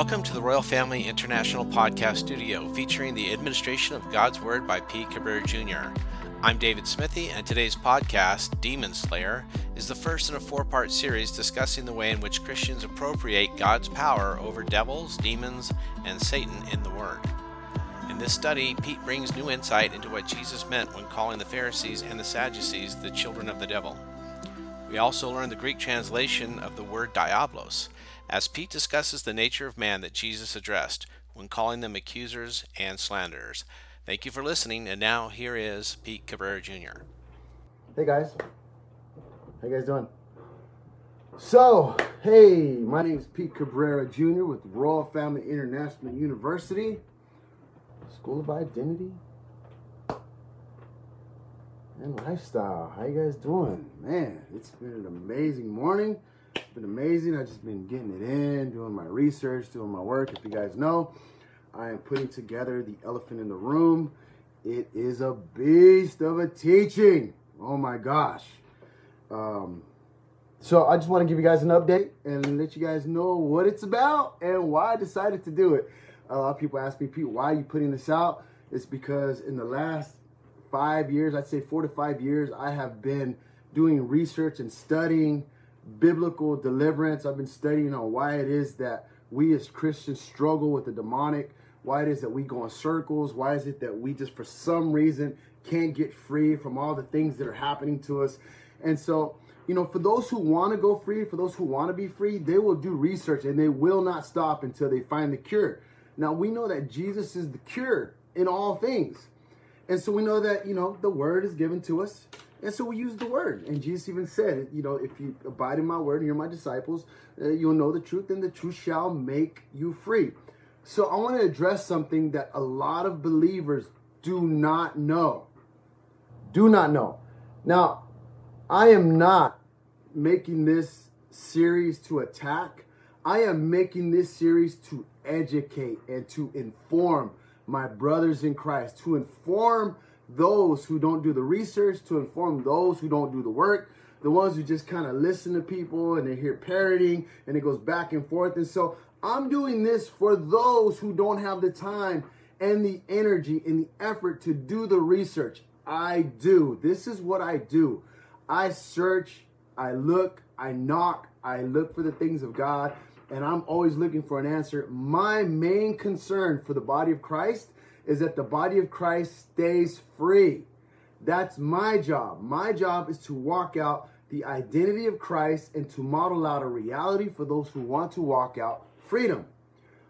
Welcome to the Royal Family International Podcast Studio featuring the administration of God's Word by Pete Cabrera Jr. I'm David Smithy, and today's podcast, Demon Slayer, is the first in a four part series discussing the way in which Christians appropriate God's power over devils, demons, and Satan in the Word. In this study, Pete brings new insight into what Jesus meant when calling the Pharisees and the Sadducees the children of the devil. We also learn the Greek translation of the word diablos, as Pete discusses the nature of man that Jesus addressed when calling them accusers and slanderers. Thank you for listening, and now here is Pete Cabrera Jr. Hey guys, how you guys doing? So, hey, my name is Pete Cabrera Jr. with Royal Family International University, School of Identity and Lifestyle. How you guys doing? Man, it's been an amazing morning. Been amazing. I've just been getting it in, doing my research, doing my work. If you guys know, I am putting together the elephant in the room. It is a beast of a teaching. Oh my gosh. Um, so I just want to give you guys an update and let you guys know what it's about and why I decided to do it. A lot of people ask me, Pete, why are you putting this out? It's because in the last five years, I'd say four to five years, I have been doing research and studying biblical deliverance. I've been studying on why it is that we as Christians struggle with the demonic, why it is that we go in circles, why is it that we just for some reason can't get free from all the things that are happening to us. And so, you know, for those who want to go free, for those who want to be free, they will do research and they will not stop until they find the cure. Now, we know that Jesus is the cure in all things. And so we know that, you know, the word is given to us. And so we use the word. And Jesus even said, you know, if you abide in my word and you're my disciples, uh, you'll know the truth and the truth shall make you free. So I want to address something that a lot of believers do not know. Do not know. Now, I am not making this series to attack. I am making this series to educate and to inform my brothers in Christ, to inform those who don't do the research, to inform those who don't do the work, the ones who just kind of listen to people and they hear parroting and it goes back and forth. And so I'm doing this for those who don't have the time and the energy and the effort to do the research. I do. This is what I do. I search, I look, I knock, I look for the things of God, and I'm always looking for an answer. My main concern for the body of Christ is that the body of Christ stays free. That's my job. My job is to walk out the identity of Christ and to model out a reality for those who want to walk out freedom.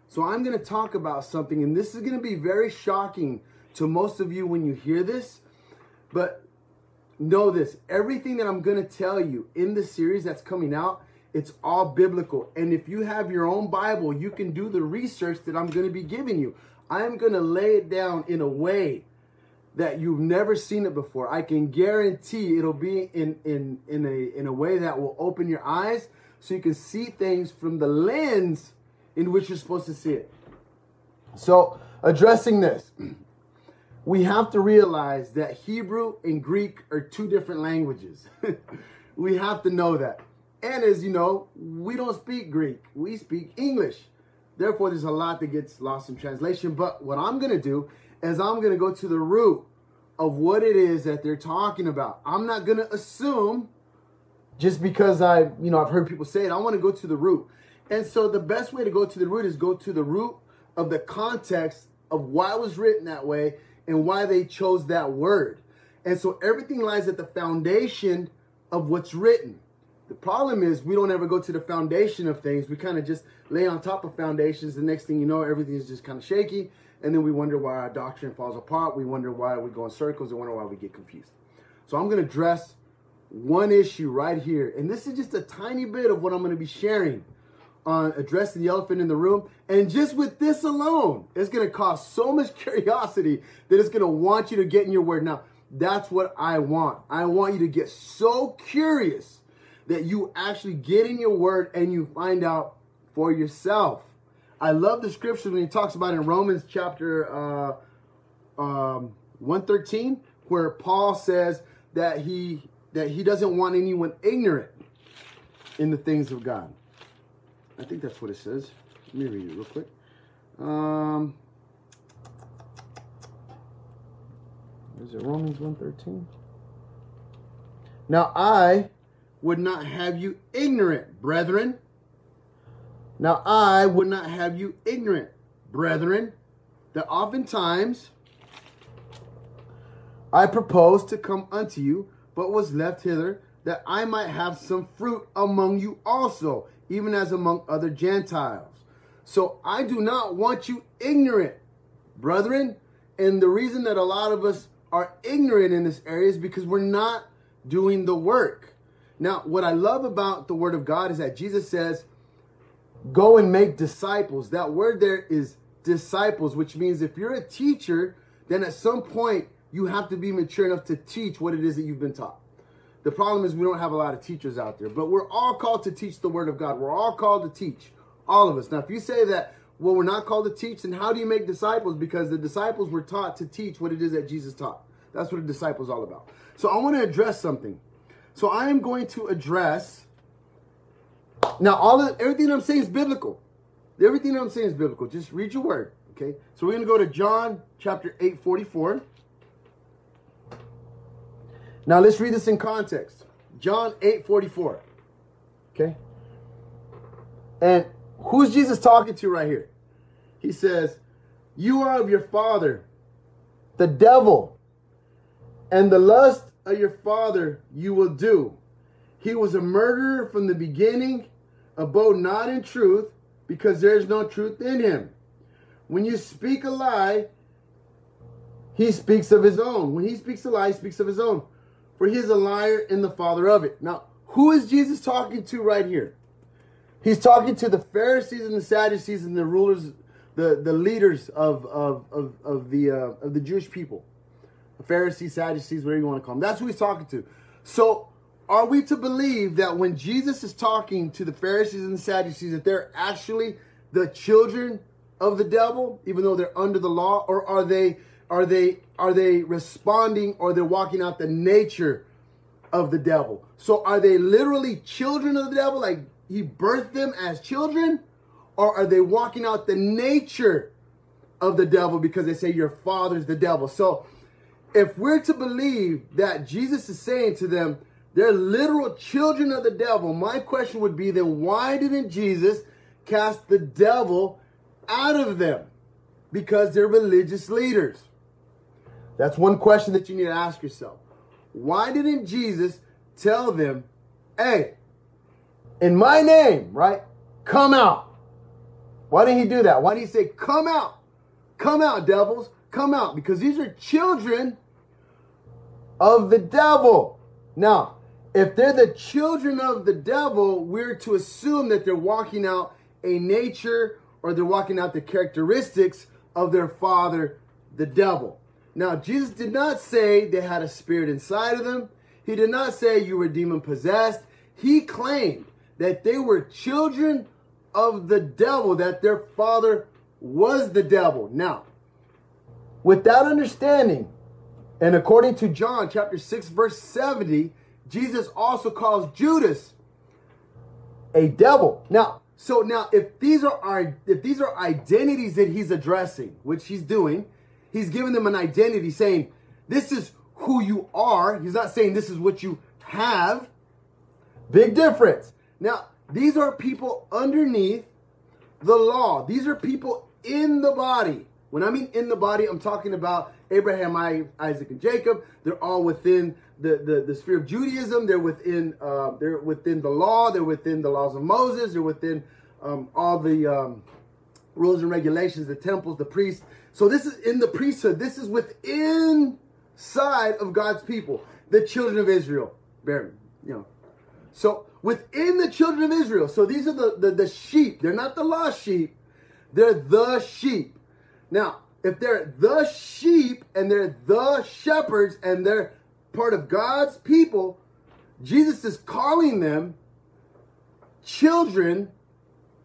So I'm going to talk about something, and this is going to be very shocking to most of you when you hear this, but know this everything that I'm going to tell you in the series that's coming out, it's all biblical. And if you have your own Bible, you can do the research that I'm going to be giving you. I'm going to lay it down in a way that you've never seen it before. I can guarantee it'll be in in in a in a way that will open your eyes so you can see things from the lens in which you're supposed to see it. So, addressing this, we have to realize that Hebrew and Greek are two different languages. we have to know that. And as you know, we don't speak Greek, we speak English. Therefore, there's a lot that gets lost in translation. But what I'm going to do is I'm going to go to the root of what it is that they're talking about. I'm not going to assume just because I, you know, I've heard people say it. I want to go to the root. And so the best way to go to the root is go to the root of the context of why it was written that way and why they chose that word. And so everything lies at the foundation of what's written. The problem is we don't ever go to the foundation of things. We kind of just lay on top of foundations. The next thing you know, everything is just kind of shaky. And then we wonder why our doctrine falls apart. We wonder why we go in circles and wonder why we get confused. So I'm going to address one issue right here. And this is just a tiny bit of what I'm going to be sharing on addressing the elephant in the room. And just with this alone, it's going to cause so much curiosity that it's going to want you to get in your word. Now, that's what I want. I want you to get so curious that you actually get in your word and you find out for yourself. I love the scripture when he talks about in Romans chapter uh, um, 113, where Paul says that he that he doesn't want anyone ignorant in the things of God. I think that's what it says. Let me read it real quick. Um, is it Romans 1.13? Now I would not have you ignorant, brethren. Now I would not have you ignorant, brethren, that oftentimes I proposed to come unto you, but was left hither, that I might have some fruit among you also, even as among other Gentiles. So I do not want you ignorant, brethren. And the reason that a lot of us are ignorant in this area is because we're not doing the work. Now, what I love about the word of God is that Jesus says, go and make disciples. That word there is disciples, which means if you're a teacher, then at some point you have to be mature enough to teach what it is that you've been taught. The problem is we don't have a lot of teachers out there, but we're all called to teach the word of God. We're all called to teach, all of us. Now, if you say that, well, we're not called to teach, then how do you make disciples? Because the disciples were taught to teach what it is that Jesus taught. That's what a disciple is all about. So I want to address something. So I am going to address now all of everything I'm saying is biblical. Everything I'm saying is biblical. Just read your word. Okay. So we're going to go to John chapter 8, 44. Now let's read this in context. John 8 44. Okay? And who's Jesus talking to right here? He says, You are of your father, the devil, and the lust of your father you will do. He was a murderer from the beginning, abode not in truth, because there is no truth in him. When you speak a lie, he speaks of his own. When he speaks a lie, he speaks of his own for he is a liar and the father of it. Now, who is Jesus talking to right here? He's talking to the Pharisees and the Sadducees and the rulers, the, the leaders of, of, of, of the, uh, of the Jewish people. Pharisees, Sadducees, whatever you want to call them. That's who he's talking to. So, are we to believe that when Jesus is talking to the Pharisees and the Sadducees, that they're actually the children of the devil, even though they're under the law, or are they are they are they responding or they're walking out the nature of the devil? So are they literally children of the devil, like he birthed them as children, or are they walking out the nature of the devil because they say your father's the devil? So if we're to believe that Jesus is saying to them, they're literal children of the devil, my question would be then why didn't Jesus cast the devil out of them? Because they're religious leaders. That's one question that you need to ask yourself. Why didn't Jesus tell them, hey, in my name, right? Come out. Why didn't he do that? Why did he say, come out? Come out, devils. Come out. Because these are children of the devil. Now, if they're the children of the devil, we're to assume that they're walking out a nature or they're walking out the characteristics of their father, the devil. Now, Jesus did not say they had a spirit inside of them. He did not say you were demon possessed. He claimed that they were children of the devil, that their father was the devil. Now, with that understanding, and according to John chapter 6, verse 70, Jesus also calls Judas a devil. Now, so now if these are our if these are identities that he's addressing, which he's doing, He's giving them an identity saying, this is who you are. He's not saying this is what you have. Big difference. Now, these are people underneath the law. These are people in the body. When I mean in the body, I'm talking about Abraham, Isaac, and Jacob. They're all within the, the, the sphere of Judaism. They're within uh, they're within the law. They're within the laws of Moses. They're within um, all the um, rules and regulations, the temples, the priests. So this is in the priesthood. This is within side of God's people, the children of Israel. Bear, you know. So within the children of Israel. So these are the, the, the sheep. They're not the lost sheep. They're the sheep. Now, if they're the sheep and they're the shepherds and they're part of God's people, Jesus is calling them children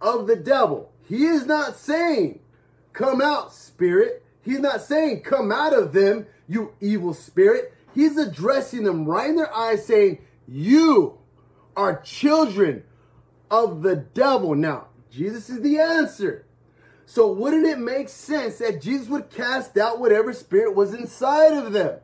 of the devil. He is not saying Come out, spirit. He's not saying, Come out of them, you evil spirit. He's addressing them right in their eyes, saying, You are children of the devil. Now, Jesus is the answer. So wouldn't it make sense that Jesus would cast out whatever spirit was inside of them?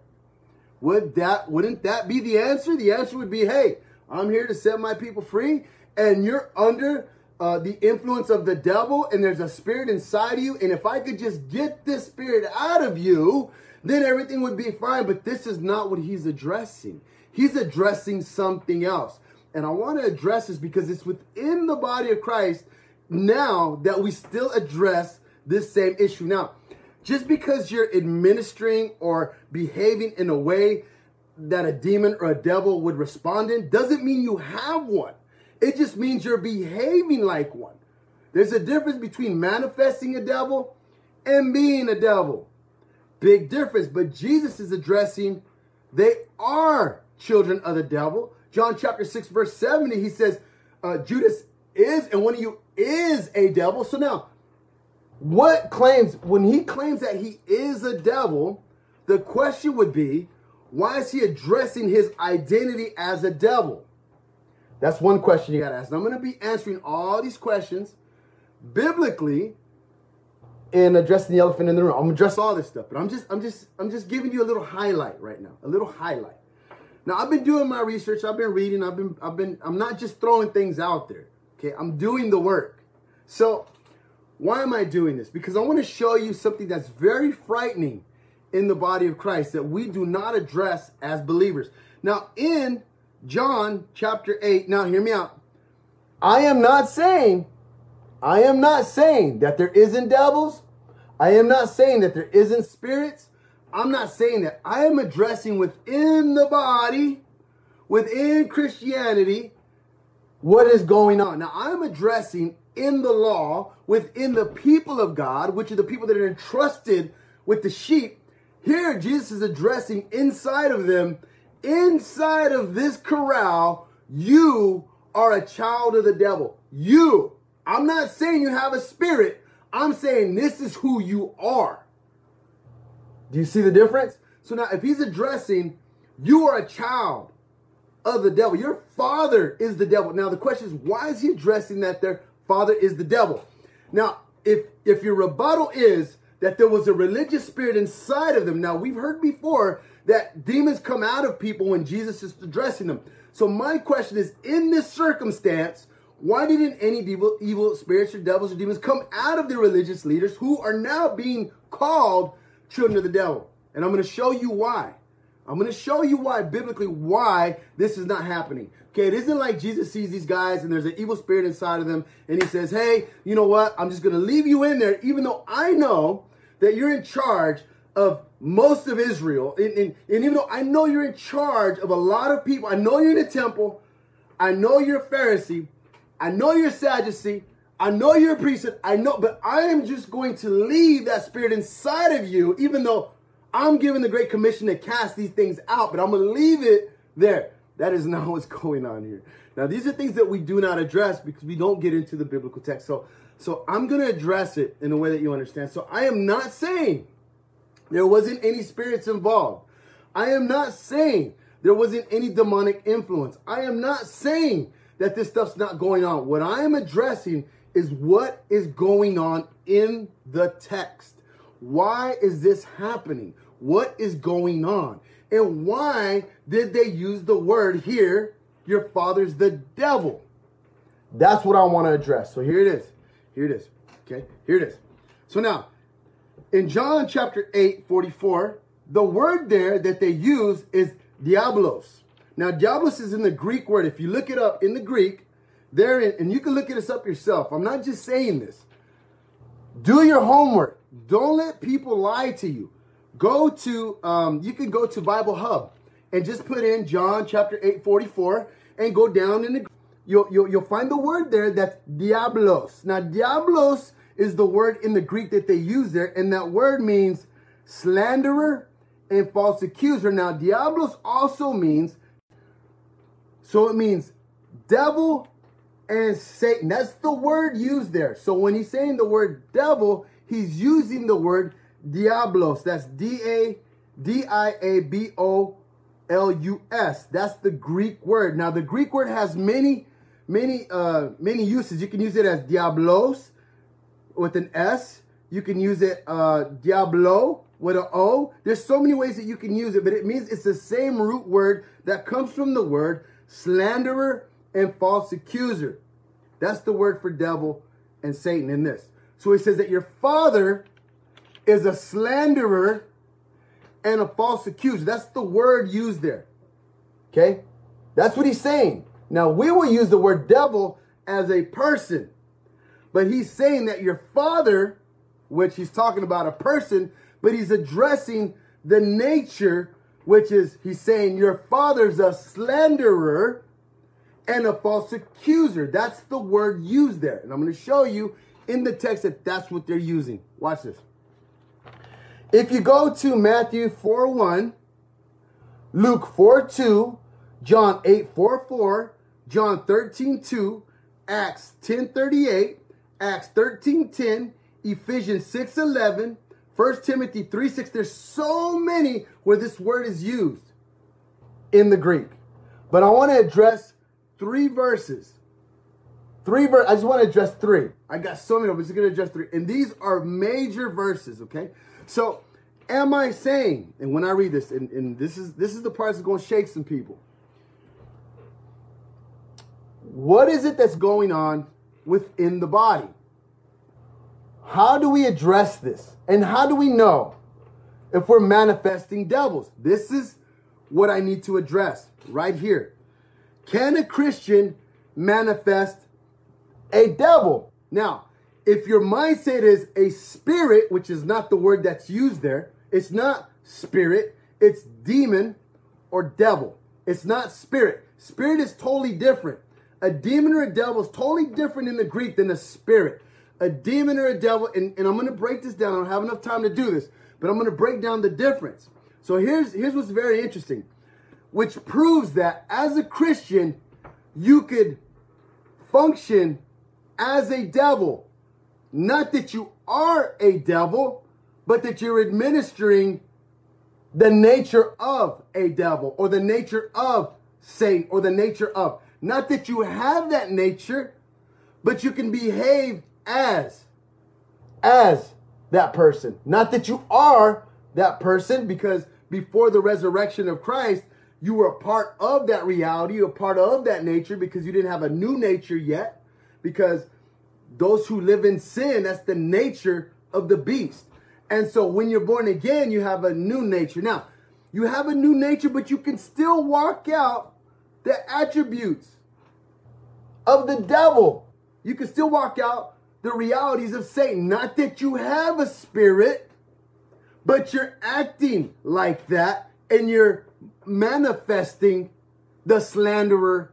Would that wouldn't that be the answer? The answer would be, hey, I'm here to set my people free, and you're under uh, the influence of the devil, and there's a spirit inside of you. And if I could just get this spirit out of you, then everything would be fine. But this is not what he's addressing. He's addressing something else. And I want to address this because it's within the body of Christ now that we still address this same issue. Now, just because you're administering or behaving in a way that a demon or a devil would respond in doesn't mean you have one. It just means you're behaving like one. There's a difference between manifesting a devil and being a devil. Big difference. But Jesus is addressing they are children of the devil. John chapter 6, verse 70, he says, uh, Judas is, and one of you is a devil. So now, what claims, when he claims that he is a devil, the question would be, why is he addressing his identity as a devil? That's one question you got to ask. And I'm going to be answering all these questions biblically and addressing the elephant in the room. I'm to address all this stuff, but I'm just I'm just I'm just giving you a little highlight right now. A little highlight. Now, I've been doing my research, I've been reading, I've been I've been I'm not just throwing things out there. Okay? I'm doing the work. So, why am I doing this? Because I want to show you something that's very frightening in the body of Christ that we do not address as believers. Now, in John chapter 8, now hear me out. I am not saying, I am not saying that there isn't devils. I am not saying that there isn't spirits. I'm not saying that. I am addressing within the body, within Christianity, what is going on. Now, I'm addressing in the law, within the people of God, which are the people that are entrusted with the sheep. Here, Jesus is addressing inside of them inside of this corral, you are a child of the devil. You. I'm not saying you have a spirit. I'm saying this is who you are. Do you see the difference? So now, if he's addressing, you are a child of the devil. Your father is the devil. Now, the question is, why is he addressing that their father is the devil? Now, if if your rebuttal is that there was a religious spirit inside of them, now we've heard before that demons come out of people when Jesus is addressing them. So my question is, in this circumstance, why didn't any evil, evil spirits or devils or demons come out of the religious leaders who are now being called children of the devil? And I'm going to show you why. I'm going to show you why, biblically, why this is not happening. Okay, it isn't like Jesus sees these guys and there's an evil spirit inside of them and he says, hey, you know what? I'm just going to leave you in there, even though I know that you're in charge of most of Israel, and, and, and, even though I know you're in charge of a lot of people, I know you're in the temple, I know you're a Pharisee, I know you're a Sadducee, I know you're a priest, I know, but I am just going to leave that spirit inside of you, even though I'm giving the Great Commission to cast these things out, but I'm going to leave it there. That is not what's going on here. Now, these are things that we do not address because we don't get into the biblical text. So, so I'm going to address it in a way that you understand. So I am not saying there wasn't any spirits involved. I am not saying there wasn't any demonic influence. I am not saying that this stuff's not going on. What I am addressing is what is going on in the text. Why is this happening? What is going on? And why did they use the word here, your father's the devil? That's what I want to address. So here it is. Here it is. Okay, here it is. So now, in John chapter 8, 44, the word there that they use is diablos. Now, diablos is in the Greek word. If you look it up in the Greek, there, and you can look this up yourself. I'm not just saying this. Do your homework. Don't let people lie to you. Go to, um, you can go to Bible Hub and just put in John chapter 8, 44 and go down in the, you'll, you'll, you'll find the word there that's diablos. Now, diablos is the word in the Greek that they use there, and that word means slanderer and false accuser. Now, diablos also means, so it means devil and Satan. That's the word used there. So when he's saying the word devil, he's using the word diablos. That's D A D I A B O L U S. That's the Greek word. Now, the Greek word has many many uh, many uses. You can use it as diablos with an S. You can use it uh, diablo with an O. There's so many ways that you can use it, but it means it's the same root word that comes from the word slanderer and false accuser. That's the word for devil and Satan in this. So he says that your father is a slanderer and a false accuser. That's the word used there. Okay? That's what he's saying. Now, we will use the word devil as a person, but he's saying that your father, which he's talking about a person, but he's addressing the nature, which is he's saying your father's a slanderer and a false accuser. That's the word used there. And I'm going to show you in the text that that's what they're using. Watch this. If you go to Matthew 4 1, Luke 4 2, John 8 4 4, John 13 2, Acts 10 38, Acts 13 10, Ephesians 6 11, 1 Timothy 3 6, there's so many where this word is used in the Greek. But I want to address three verses. Three verse. I just want to address three. I got so many, I'm just going to address three. And these are major verses, okay? So, am I saying, and when I read this, and, and this is this is the part that's to shake some people. What is it that's going on within the body? How do we address this? And how do we know if we're manifesting devils? This is what I need to address right here. Can a Christian manifest a devil? Now, if your mindset is a spirit, which is not the word that's used there, it's not spirit, it's demon or devil. It's not spirit. Spirit is totally different. A demon or a devil is totally different in the Greek than a spirit. A demon or a devil, and, and I'm going to break this down. I don't have enough time to do this, but I'm going to break down the difference. So here's, here's what's very interesting which proves that as a Christian, you could function as a devil. Not that you are a devil, but that you're administering the nature of a devil or the nature of Satan or the nature of. Not that you have that nature, but you can behave as as that person. Not that you are that person because before the resurrection of Christ, you were a part of that reality, a part of that nature because you didn't have a new nature yet. Because those who live in sin, that's the nature of the beast. And so when you're born again, you have a new nature. Now, you have a new nature, but you can still walk out the attributes of the devil. You can still walk out the realities of Satan. Not that you have a spirit, but you're acting like that and you're manifesting the slanderer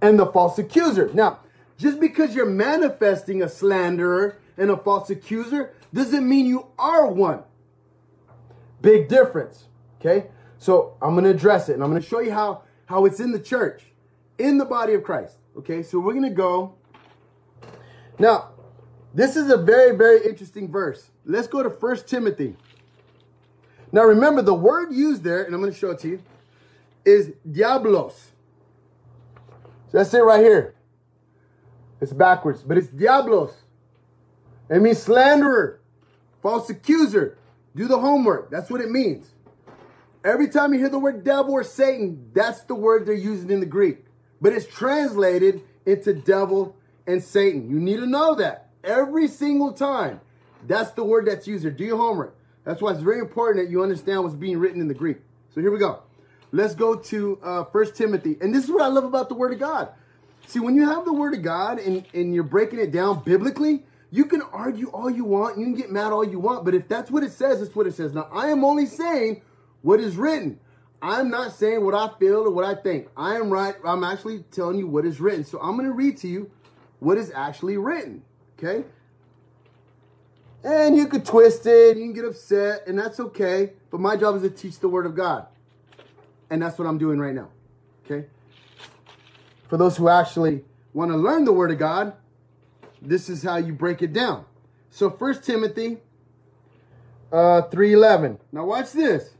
and the false accuser. Now, just because you're manifesting a slanderer and a false accuser doesn't mean you are one. Big difference. Okay? So I'm going to address it and I'm going to show you how, how it's in the church, in the body of Christ. Okay? So we're going to go. Now, this is a very, very interesting verse. Let's go to First Timothy now remember, the word used there, and I'm going to show it to you, is diablos. So that's it right here. It's backwards, but it's diablos. It means slanderer, false accuser. Do the homework. That's what it means. Every time you hear the word devil or Satan, that's the word they're using in the Greek. But it's translated into devil and Satan. You need to know that every single time. That's the word that's used there. Do your homework. That's why it's very important that you understand what's being written in the Greek. So here we go. Let's go to uh, 1 Timothy. And this is what I love about the Word of God. See, when you have the Word of God and, and you're breaking it down biblically, you can argue all you want. You can get mad all you want. But if that's what it says, it's what it says. Now, I am only saying what is written. I'm not saying what I feel or what I think. I am right. I'm actually telling you what is written. So I'm going to read to you what is actually written. Okay? And you could twist it, you can get upset, and that's okay. But my job is to teach the Word of God. And that's what I'm doing right now. Okay? For those who actually want to learn the Word of God, this is how you break it down. So First Timothy uh, 3.11. Now watch this.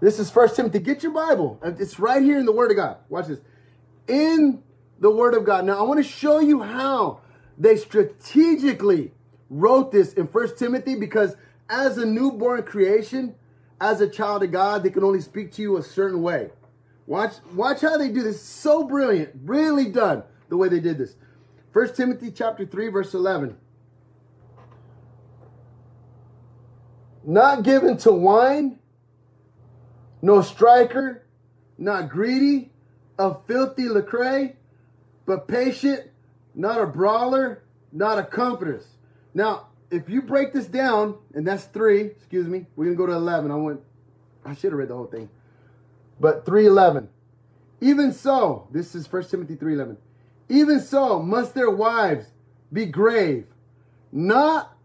This is First Timothy. Get your Bible. It's right here in the Word of God. Watch this. in the Word of God. Now, I want to show you how they strategically wrote this in First Timothy because as a newborn creation, as a child of God, they can only speak to you a certain way. Watch, watch how they do this. So brilliant, really done the way they did this. First Timothy chapter 3, verse 11. Not given to wine, no striker, not greedy, of filthy lucre, but patient, not a brawler, not a comforter. Now, if you break this down, and that's three, excuse me, we're gonna go to eleven. I went, I should have read the whole thing, but three eleven. Even so, this is First Timothy three eleven. Even so, must their wives be grave, not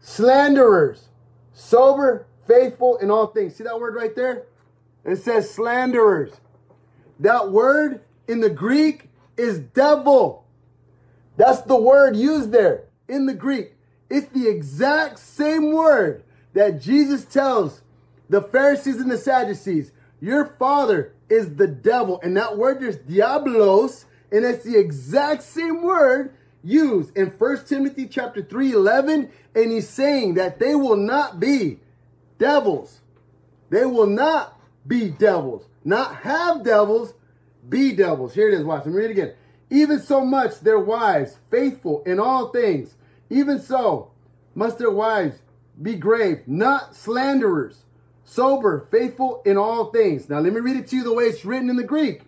slanderers, sober, faithful in all things. See that word right there? It says slanderers. That word in the Greek is devil. That's the word used there in the Greek. It's the exact same word that Jesus tells the Pharisees and the Sadducees. Your father is the devil. And that word is diablos. And it's the exact same word used in 1 Timothy chapter 3, 11. And he's saying that they will not be devils. They will not be devils. Not have devils, be devils. Here it is. Watch. Let me read it again. Even so much their wives, faithful in all things, even so must their wives be grave, not slanderers, sober, faithful in all things. Now let me read it to you the way it's written in the Greek.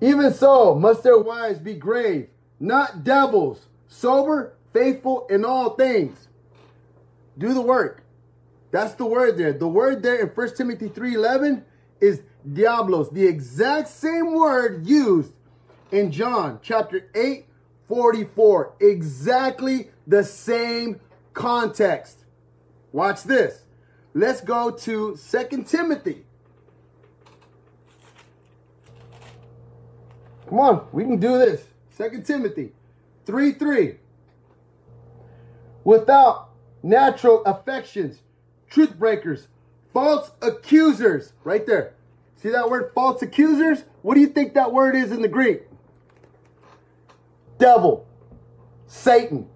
Even so must their wives be grave, not devils, sober, faithful in all things. Do the work. That's the word there. The word there in 1 Timothy 3:11 is diablos, the exact same word used in John chapter 8 44. Exactly the same context. Watch this. Let's go to Second Timothy. Come on, we can do this. Second Timothy 3 3. Without natural affections, truth breakers, false accusers. Right there. See that word, false accusers? What do you think that word is in the Greek? devil, Satan,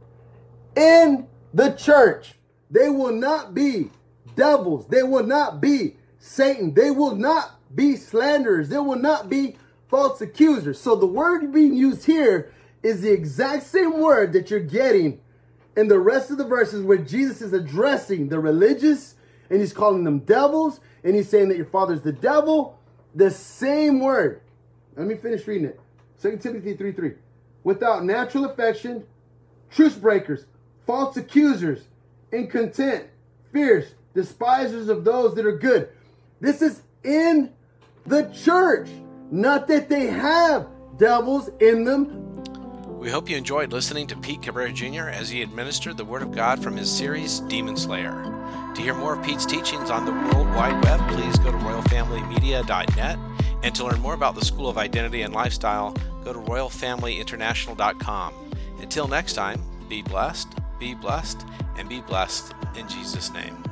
in the church. They will not be devils. They will not be Satan. They will not be slanderers. They will not be false accusers. So the word being used here is the exact same word that you're getting in the rest of the verses where Jesus is addressing the religious and he's calling them devils and he's saying that your father's the devil. The same word. Let me finish reading it. 2 Timothy 3 3 without natural affection, truce breakers, false accusers, incontent, fierce, despisers of those that are good. This is in the church, not that they have devils in them. We hope you enjoyed listening to Pete Cabrera Jr. as he administered the Word of God from his series Demon Slayer. To hear more of Pete's teachings on the World Wide Web, please go to royalfamilymedia.net. And to learn more about the School of Identity and Lifestyle, go to royalfamilyinternational.com. Until next time, be blessed, be blessed, and be blessed in Jesus' name.